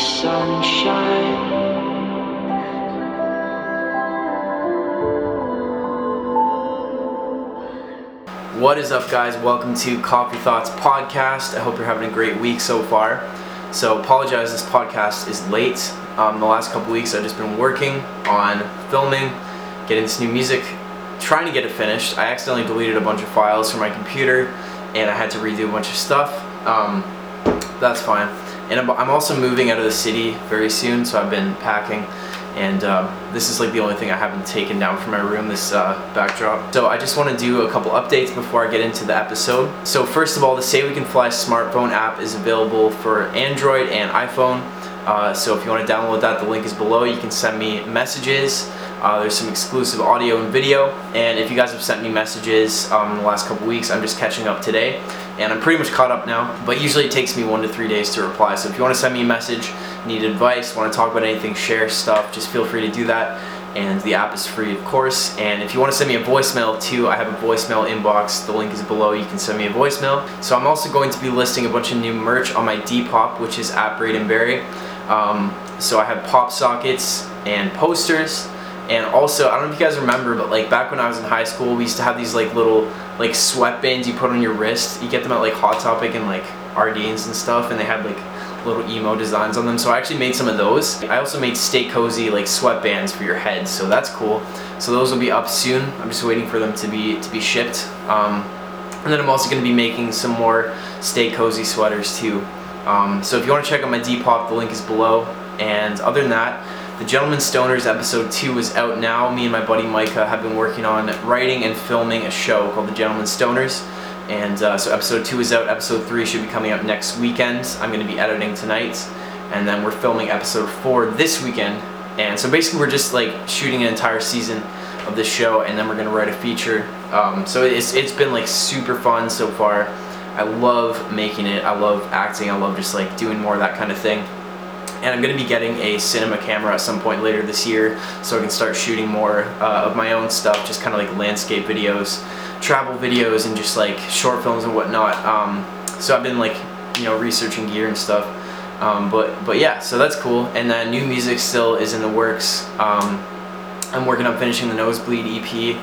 sunshine. What is up, guys? Welcome to Coffee Thoughts Podcast. I hope you're having a great week so far. So, apologize, this podcast is late. Um, the last couple weeks, I've just been working on filming, getting this new music, trying to get it finished. I accidentally deleted a bunch of files from my computer, and I had to redo a bunch of stuff. Um, that's fine. And I'm, also moving out of the city very soon, so I've been packing. And uh, this is like the only thing I haven't taken down from my room, this uh, backdrop. So I just want to do a couple updates before I get into the episode. So first of all, the Say We Can Fly smartphone app is available for Android and iPhone. Uh, so if you want to download that, the link is below. You can send me messages. Uh, there's some exclusive audio and video. And if you guys have sent me messages um, in the last couple weeks, I'm just catching up today. And I'm pretty much caught up now. But usually it takes me one to three days to reply. So if you want to send me a message, need advice, want to talk about anything, share stuff, just feel free to do that. And the app is free, of course. And if you want to send me a voicemail too, I have a voicemail inbox. The link is below. You can send me a voicemail. So I'm also going to be listing a bunch of new merch on my Depop, which is at Braden Barrie. Um, so I have pop sockets and posters. And also, I don't know if you guys remember, but like back when I was in high school, we used to have these like little like sweatbands you put on your wrist. You get them at like Hot Topic and like Ardene's and stuff, and they had like little emo designs on them. So I actually made some of those. I also made Stay Cozy like sweatbands for your head, so that's cool. So those will be up soon. I'm just waiting for them to be to be shipped. Um, and then I'm also going to be making some more Stay Cozy sweaters too. Um, so if you want to check out my Depop, the link is below. And other than that, the Gentleman Stoners episode 2 is out now. Me and my buddy Micah have been working on writing and filming a show called The Gentleman Stoners. And uh, so episode 2 is out, episode 3 should be coming out next weekend. I'm going to be editing tonight. And then we're filming episode 4 this weekend. And so basically we're just like shooting an entire season of this show and then we're going to write a feature. Um, so it's, it's been like super fun so far. I love making it. I love acting. I love just like doing more of that kind of thing and I'm going to be getting a cinema camera at some point later this year so I can start shooting more uh, of my own stuff, just kind of like landscape videos, travel videos, and just like short films and whatnot. Um, so I've been like, you know, researching gear and stuff. Um, but but yeah, so that's cool. And then new music still is in the works. Um, I'm working on finishing the Nosebleed EP,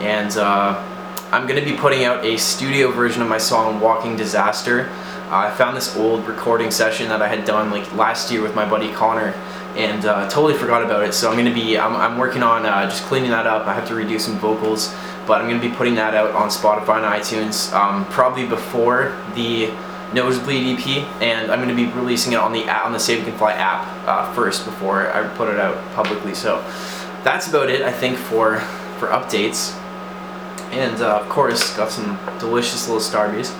and uh, I'm going to be putting out a studio version of my song Walking Disaster. I found this old recording session that I had done like last year with my buddy Connor and uh, totally forgot about it. So I'm gonna be, I'm, I'm working on uh, just cleaning that up. I have to redo some vocals, but I'm gonna be putting that out on Spotify and iTunes um, probably before the Nosebleed EP, and I'm gonna be releasing it on the on the Say We Can Fly app uh, first before I put it out publicly. So that's about it, I think, for for updates. And uh, of course, got some delicious little Starbies.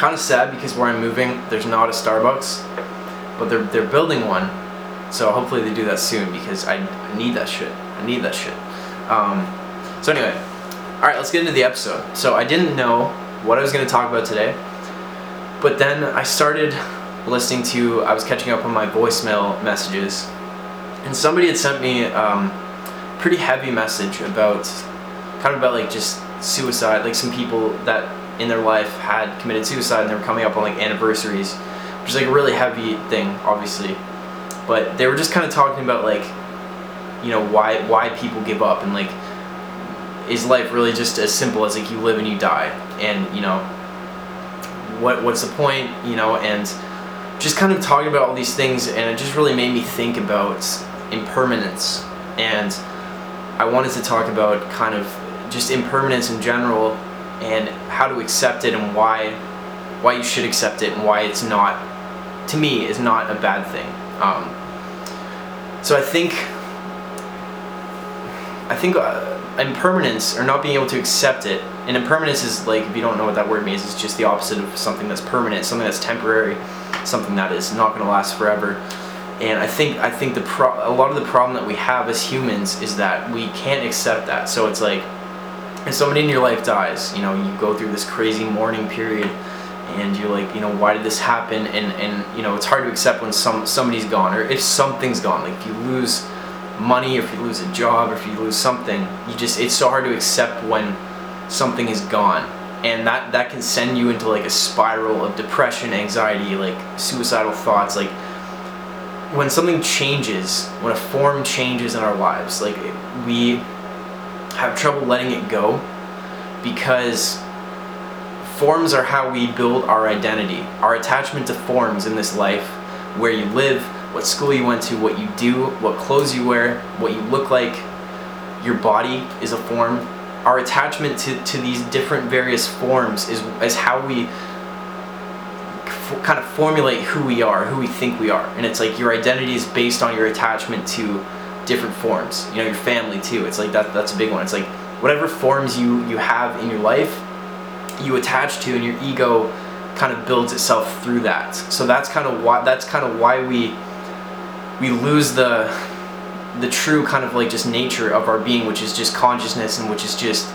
Kind of sad because where I'm moving, there's not a Starbucks, but they're they're building one, so hopefully they do that soon because I, I need that shit. I need that shit. Um, so anyway, all right, let's get into the episode. So I didn't know what I was going to talk about today, but then I started listening to. I was catching up on my voicemail messages, and somebody had sent me um, pretty heavy message about kind of about like just suicide, like some people that in their life had committed suicide and they were coming up on like anniversaries, which is like a really heavy thing, obviously. But they were just kind of talking about like, you know, why why people give up and like, is life really just as simple as like you live and you die, and you know, what what's the point, you know, and just kind of talking about all these things, and it just really made me think about impermanence, and I wanted to talk about kind of just impermanence in general and how to accept it and why why you should accept it and why it's not to me is not a bad thing. Um, so I think I think uh, impermanence or not being able to accept it and impermanence is like if you don't know what that word means it's just the opposite of something that's permanent something that's temporary something that is not going to last forever. And I think I think the pro- a lot of the problem that we have as humans is that we can't accept that. So it's like if somebody in your life dies, you know, you go through this crazy mourning period and you're like, you know, why did this happen? And, and you know, it's hard to accept when some somebody's gone or if something's gone. Like if you lose money, if you lose a job, or if you lose something, you just it's so hard to accept when something is gone. and that that can send you into like a spiral of depression anxiety like suicidal thoughts like when something changes when a form changes in our lives like we have trouble letting it go because forms are how we build our identity our attachment to forms in this life where you live what school you went to what you do what clothes you wear what you look like your body is a form our attachment to, to these different various forms is, is how we f- kind of formulate who we are, who we think we are. And it's like your identity is based on your attachment to different forms. You know, your family too. It's like that that's a big one. It's like whatever forms you you have in your life, you attach to and your ego kind of builds itself through that. So that's kind of why that's kind of why we we lose the the true kind of like just nature of our being, which is just consciousness and which is just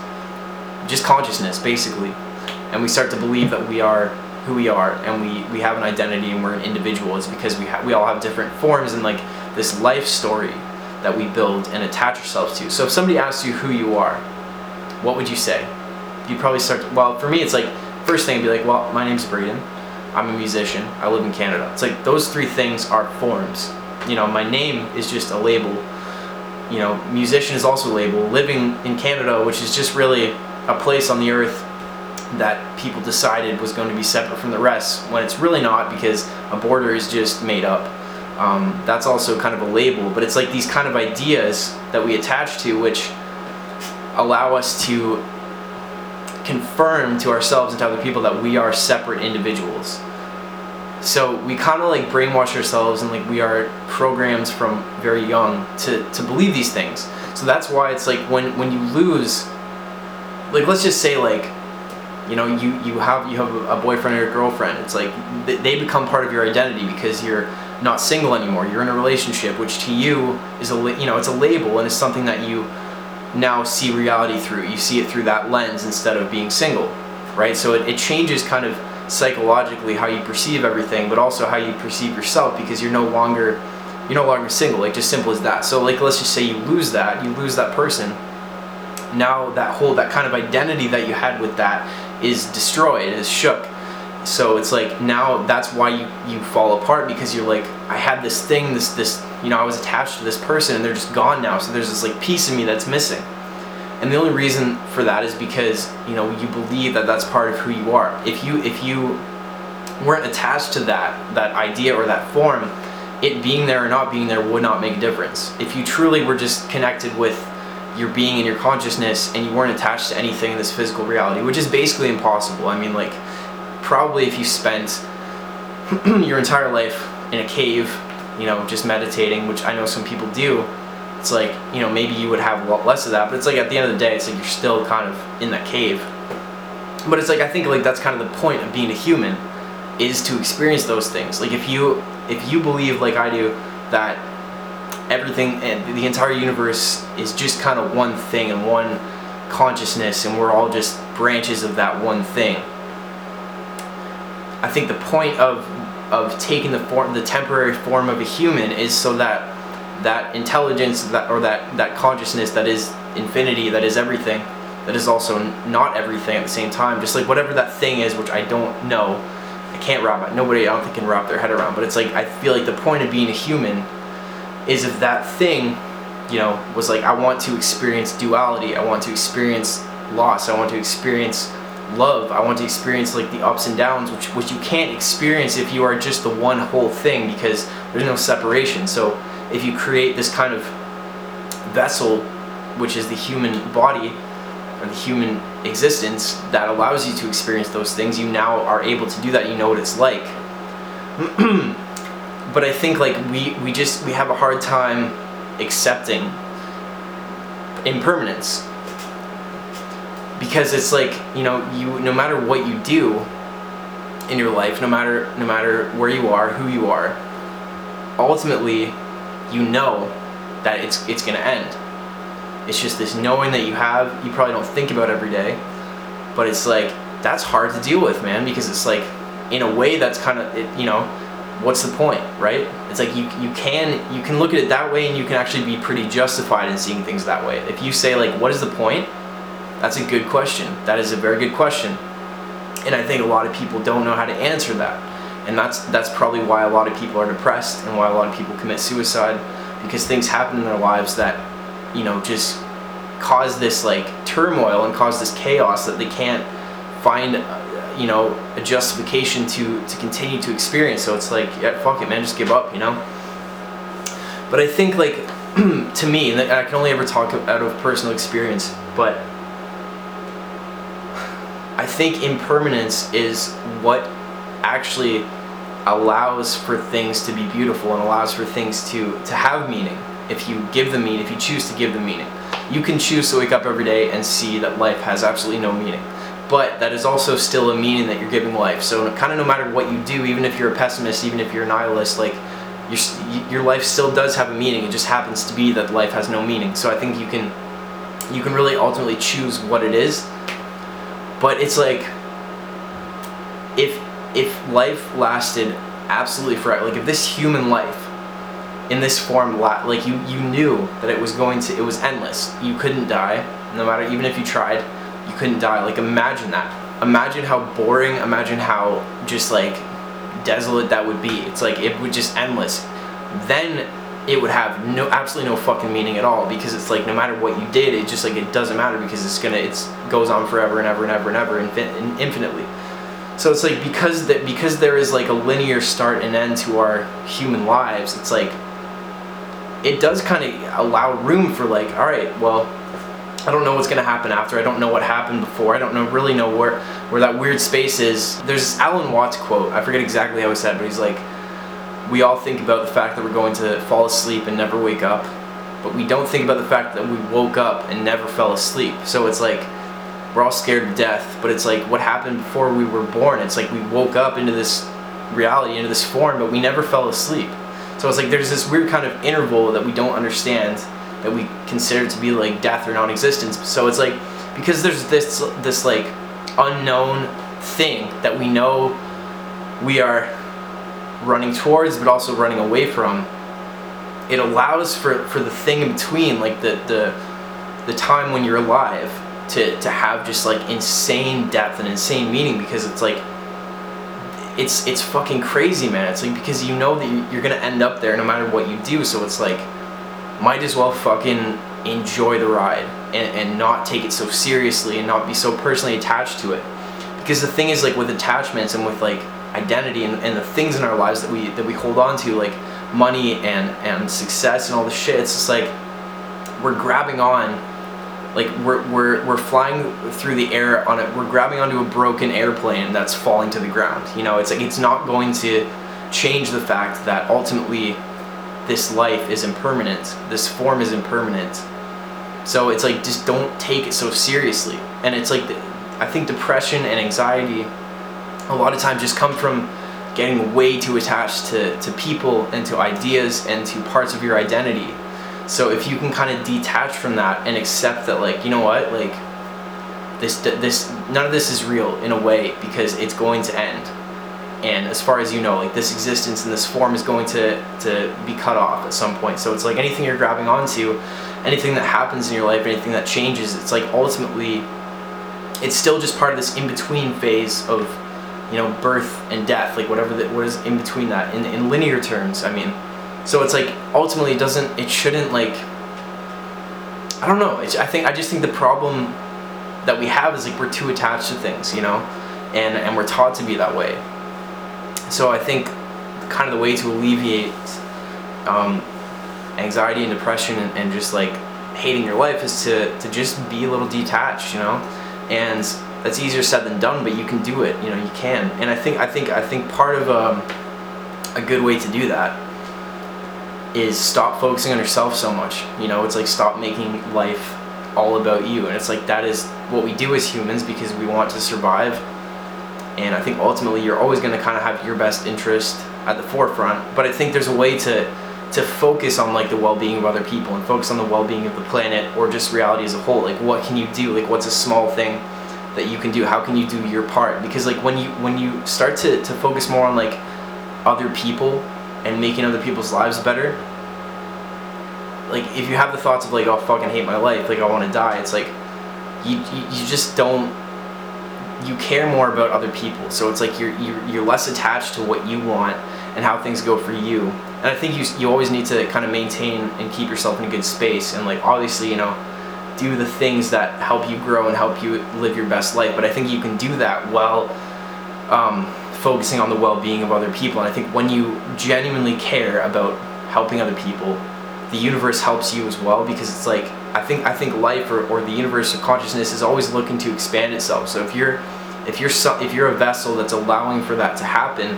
just consciousness basically. And we start to believe that we are who we are and we, we have an identity and we're an individual is because we ha- we all have different forms and like this life story that we build and attach ourselves to. So if somebody asks you who you are, what would you say? You probably start to, well for me it's like first thing I'd be like, well, my name's Braden. I'm a musician. I live in Canada. It's like those three things are forms you know, my name is just a label. You know, musician is also a label. Living in Canada, which is just really a place on the earth that people decided was going to be separate from the rest, when it's really not because a border is just made up. Um, that's also kind of a label, but it's like these kind of ideas that we attach to, which allow us to confirm to ourselves and to other people that we are separate individuals. So we kind of like brainwash ourselves and like we are programs from very young to, to believe these things. So that's why it's like when, when you lose, like let's just say like, you know, you, you have you have a boyfriend or a girlfriend. It's like they become part of your identity because you're not single anymore. You're in a relationship, which to you is a you know it's a label and it's something that you now see reality through. You see it through that lens instead of being single, right? So it, it changes kind of psychologically how you perceive everything, but also how you perceive yourself because you're no longer you're no longer single. Like just simple as that. So like let's just say you lose that, you lose that person. Now that whole that kind of identity that you had with that is destroyed, is shook. So it's like now that's why you, you fall apart because you're like, I had this thing, this this you know, I was attached to this person and they're just gone now. So there's this like piece of me that's missing. And the only reason for that is because you know you believe that that's part of who you are. If you if you weren't attached to that that idea or that form, it being there or not being there would not make a difference. If you truly were just connected with your being and your consciousness and you weren't attached to anything in this physical reality, which is basically impossible. I mean like probably if you spent your entire life in a cave, you know, just meditating, which I know some people do, it's like you know maybe you would have a lot less of that but it's like at the end of the day it's like you're still kind of in that cave. But it's like i think like that's kind of the point of being a human is to experience those things. Like if you if you believe like i do that everything and the entire universe is just kind of one thing and one consciousness and we're all just branches of that one thing i think the point of of taking the form the temporary form of a human is so that that intelligence that or that that consciousness that is infinity that is everything that is also not everything at the same time. Just like whatever that thing is which i don't know i can't wrap it nobody i don't think can wrap their head around but it's like i feel like the point of being a human is if that thing you know was like i want to experience duality i want to experience loss i want to experience love i want to experience like the ups and downs which which you can't experience if you are just the one whole thing because there's no separation so if you create this kind of vessel, which is the human body or the human existence that allows you to experience those things, you now are able to do that. You know what it's like. but I think like we we just we have a hard time accepting impermanence because it's like you know you no matter what you do in your life no matter no matter where you are who you are ultimately you know that it's it's gonna end. It's just this knowing that you have you probably don't think about every day, but it's like that's hard to deal with, man, because it's like in a way that's kind of it, you know what's the point, right? It's like you you can you can look at it that way and you can actually be pretty justified in seeing things that way. If you say like what is the point? That's a good question. That is a very good question. and I think a lot of people don't know how to answer that. And that's that's probably why a lot of people are depressed and why a lot of people commit suicide because things happen in their lives that you know just cause this like turmoil and cause this chaos that they can't find uh, you know a justification to to continue to experience so it's like yeah fuck it man just give up you know but i think like to me and i can only ever talk out of personal experience but i think impermanence is what actually allows for things to be beautiful and allows for things to to have meaning. If you give them meaning if you choose to give them meaning. You can choose to wake up every day and see that life has absolutely no meaning. But that is also still a meaning that you're giving life. So kind of no matter what you do even if you're a pessimist even if you're a nihilist like your, your life still does have a meaning. It just happens to be that life has no meaning. So i think you can you can really ultimately choose what it is but it's like if if life lasted absolutely forever like if this human life in this form like you you knew that it was going to it was endless. You couldn't die no matter even if you tried you couldn't die. Like imagine that. Imagine how boring imagine how just like desolate that would be. It's like it would just endless. Then it would have no absolutely no fucking meaning at all because it's like no matter what you did it just like it doesn't matter because it's gonna it's goes on forever and ever and ever and ever infin- infinitely so it's like because that because there is like a linear start and end to our human lives it's like it does kind of allow room for like, all right, well, I don't know what's gonna happen after. I don't know what happened before. I don't know really know where where that weird space is. There's Alan Watts quote. I forget exactly how he said, but he's like, we all think about the fact that we're going to fall asleep and never wake up, but we don't think about the fact that we woke up and never fell asleep. So it's like we're all scared of death, but it's like what happened before we were born. It's like we woke up into this reality, into this form, but we never fell asleep. So it's like there's this weird kind of interval that we don't understand that we consider to be like death or non-existence. So it's like because there's this this like unknown thing that we know we are running towards but also running away from it allows for for the thing in between like the the the time when you're alive to to have just like insane depth and insane meaning because it's like it's it's fucking crazy, man. It's like because you know that you're gonna end up there no matter what you do. So it's like, might as well fucking enjoy the ride and, and not take it so seriously and not be so personally attached to it. Because the thing is, like with attachments and with like identity and, and the things in our lives that we that we hold on to, like money and and success and all the shit. It's just like we're grabbing on like we're, we're, we're flying through the air on it we're grabbing onto a broken airplane that's falling to the ground you know it's like it's not going to change the fact that ultimately this life is impermanent this form is impermanent so it's like just don't take it so seriously and it's like i think depression and anxiety a lot of times just come from getting way too attached to, to people and to ideas and to parts of your identity so if you can kind of detach from that and accept that, like, you know what, like, this this none of this is real in a way because it's going to end. And as far as you know, like this existence and this form is going to to be cut off at some point. So it's like anything you're grabbing onto, anything that happens in your life, anything that changes, it's like ultimately it's still just part of this in between phase of you know birth and death like whatever that what is in between that in, in linear terms i mean so it's like ultimately it doesn't it shouldn't like I don't know. I think I just think the problem that we have is like we're too attached to things, you know, and and we're taught to be that way. So I think kind of the way to alleviate um, anxiety and depression and, and just like hating your life is to to just be a little detached, you know, and that's easier said than done, but you can do it. You know, you can. And I think I think I think part of um, a good way to do that is stop focusing on yourself so much. You know, it's like stop making life all about you. And it's like that is what we do as humans because we want to survive. And I think ultimately you're always going to kind of have your best interest at the forefront. But I think there's a way to to focus on like the well-being of other people and focus on the well-being of the planet or just reality as a whole. Like what can you do? Like what's a small thing that you can do? How can you do your part? Because like when you when you start to to focus more on like other people and making other people's lives better like if you have the thoughts of like oh fucking hate my life like i want to die it's like you, you, you just don't you care more about other people. So it's like you're, you're you're less attached to what you want and how things go for you. And I think you you always need to kind of maintain and keep yourself in a good space. And like obviously, you know, do the things that help you grow and help you live your best life. But I think you can do that while um, focusing on the well-being of other people. And I think when you genuinely care about helping other people, the universe helps you as well because it's like I think I think life or, or the universe or consciousness is always looking to expand itself. So if you're if you're so, if you're a vessel that's allowing for that to happen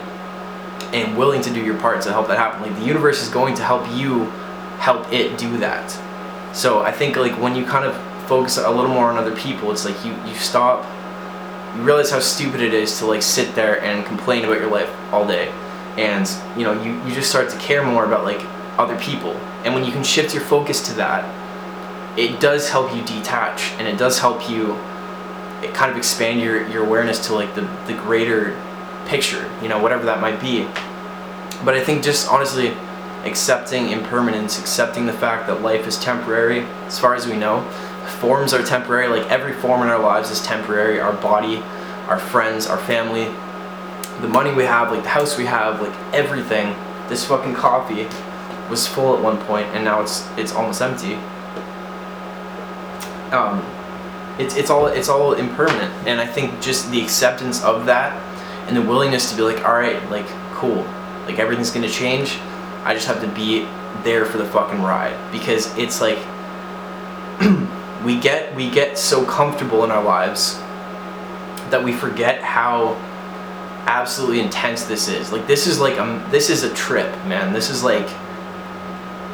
and willing to do your part to help that happen, like the universe is going to help you help it do that. So I think like when you kind of focus a little more on other people, it's like you you stop you realize how stupid it is to like sit there and complain about your life all day. And you know, you, you just start to care more about like other people. And when you can shift your focus to that, it does help you detach and it does help you it kind of expand your, your awareness to like the, the greater picture, you know, whatever that might be. But I think just honestly accepting impermanence, accepting the fact that life is temporary, as far as we know. Forms are temporary, like every form in our lives is temporary. Our body, our friends, our family, the money we have, like the house we have, like everything. This fucking coffee was full at one point and now it's it's almost empty. Um, it's it's all it's all impermanent, and I think just the acceptance of that and the willingness to be like, all right, like cool, like everything's gonna change. I just have to be there for the fucking ride because it's like we get we get so comfortable in our lives that we forget how absolutely intense this is. Like this is like um this is a trip, man. This is like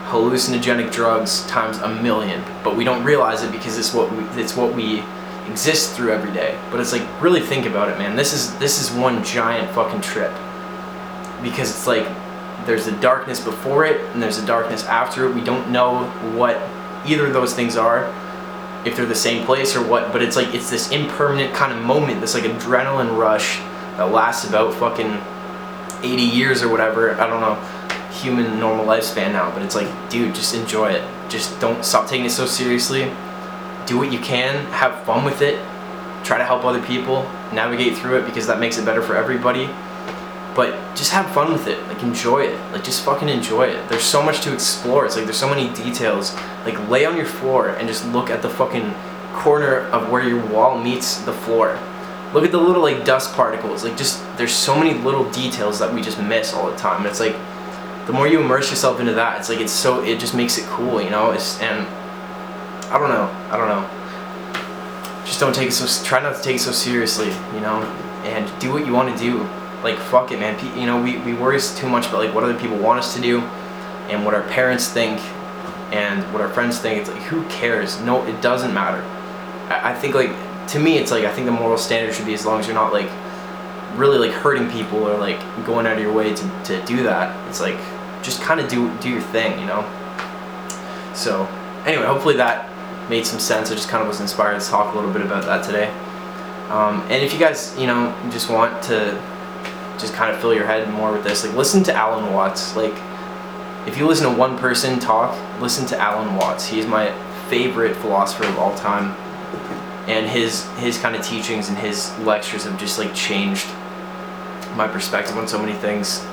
hallucinogenic drugs times a million, but we don't realize it because it's what we, it's what we exist through every day. But it's like really think about it, man. This is this is one giant fucking trip. Because it's like there's a darkness before it and there's a darkness after it. We don't know what either of those things are, if they're the same place or what, but it's like it's this impermanent kind of moment, this like adrenaline rush that lasts about fucking 80 years or whatever. I don't know human normal lifespan now, but it's like, dude, just enjoy it. Just don't stop taking it so seriously. Do what you can, have fun with it, try to help other people, navigate through it because that makes it better for everybody. But just have fun with it, like enjoy it, like just fucking enjoy it. There's so much to explore. It's like there's so many details. Like lay on your floor and just look at the fucking corner of where your wall meets the floor. Look at the little like dust particles. Like just there's so many little details that we just miss all the time. And it's like the more you immerse yourself into that, it's like it's so it just makes it cool, you know. It's and I don't know, I don't know. Just don't take it so try not to take it so seriously, you know, and do what you want to do. Like fuck it, man. You know, we we worry too much about like what other people want us to do, and what our parents think, and what our friends think. It's like who cares? No, it doesn't matter. I, think like to me, it's like I think the moral standard should be as long as you're not like really like hurting people or like going out of your way to, to do that. It's like just kind of do do your thing, you know. So anyway, hopefully that made some sense. I just kind of was inspired to talk a little bit about that today. Um, and if you guys, you know, just want to just kind of fill your head more with this, like listen to Alan Watts. Like if you listen to one person talk, listen to Alan Watts. He's my favorite philosopher of all time. And his his kind of teachings and his lectures have just like changed my perspective on so many things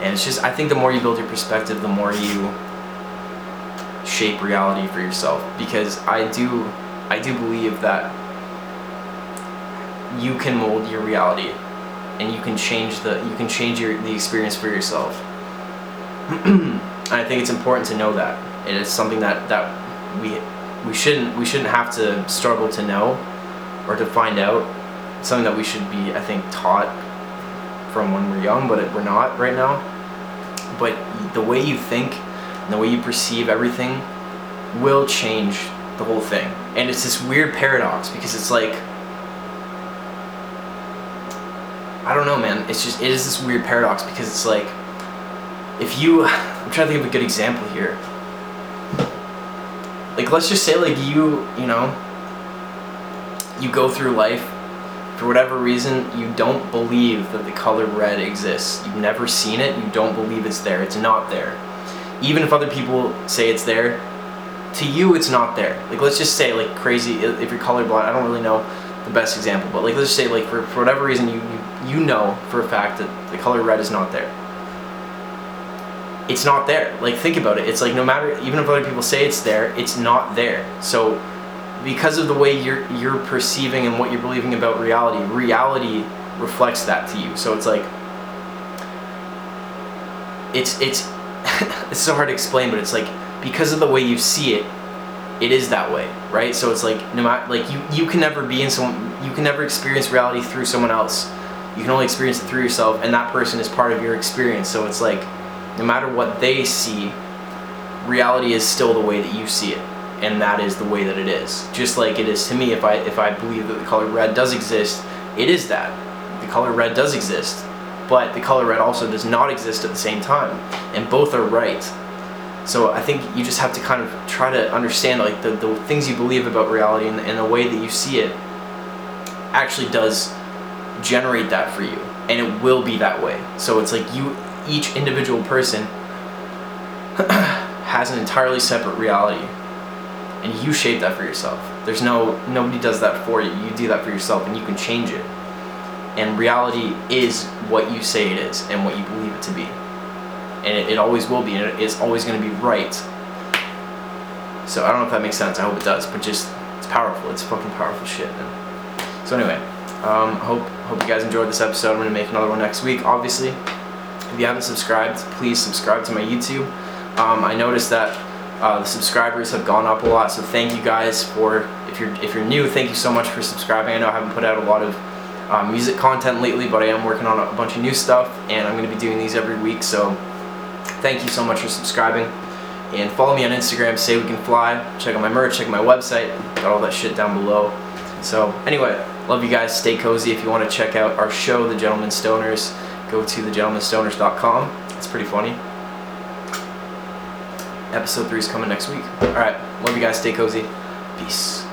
and it's just, I think the more you build your perspective, the more you shape reality for yourself. Because I do, I do believe that you can mold your reality, and you can change the, you can change your the experience for yourself. I think it's important to know that. It is something that that we we shouldn't we shouldn't have to struggle to know or to find out. It's something that we should be, I think, taught from when we're young, but we're not right now. But the way you think and the way you perceive everything will change the whole thing. And it's this weird paradox because it's like I don't know, man. It's just it is this weird paradox because it's like if you I'm trying to think of a good example here. Like let's just say like you, you know, you go through life for whatever reason, you don't believe that the color red exists. You've never seen it, you don't believe it's there. It's not there. Even if other people say it's there, to you it's not there. Like let's just say like crazy if you're colorblind, I don't really know the best example, but like let's just say like for, for whatever reason you, you you know for a fact that the color red is not there. It's not there. Like think about it. It's like no matter even if other people say it's there, it's not there. So because of the way you're you're perceiving and what you're believing about reality, reality reflects that to you. So it's like it's it's it's so hard to explain, but it's like because of the way you see it, it is that way, right? So it's like no matter like you you can never be in someone you can never experience reality through someone else. You can only experience it through yourself, and that person is part of your experience. So it's like no matter what they see, reality is still the way that you see it, and that is the way that it is. Just like it is to me, if I if I believe that the color red does exist, it is that. The color red does exist, but the color red also does not exist at the same time, and both are right. So I think you just have to kind of try to understand like the, the things you believe about reality and, and the way that you see it actually does generate that for you. And it will be that way. So it's like you each individual person has an entirely separate reality. And you shape that for yourself. There's no nobody does that for you. You do that for yourself and you can change it. And reality is what you say it is and what you believe it to be. And it, it always will be and it's always going to be right. So i don't know if that makes sense. I hope it does but just it's powerful. It's fucking powerful shit man. so anyway um, hope hope you guys enjoyed this episode. I'm gonna make another one next week. Obviously, if you haven't subscribed, please subscribe to my YouTube. Um, I noticed that uh, the subscribers have gone up a lot, so thank you guys for if you're if you're new. Thank you so much for subscribing. I know I haven't put out a lot of uh, music content lately, but I am working on a bunch of new stuff, and I'm gonna be doing these every week. So thank you so much for subscribing. And follow me on Instagram, say we can fly. Check out my merch, check out my website. Got all that shit down below. So anyway, Love you guys. Stay cozy. If you want to check out our show, The Gentleman Stoners, go to thegentlemanstoners.com. It's pretty funny. Episode 3 is coming next week. Alright. Love you guys. Stay cozy. Peace.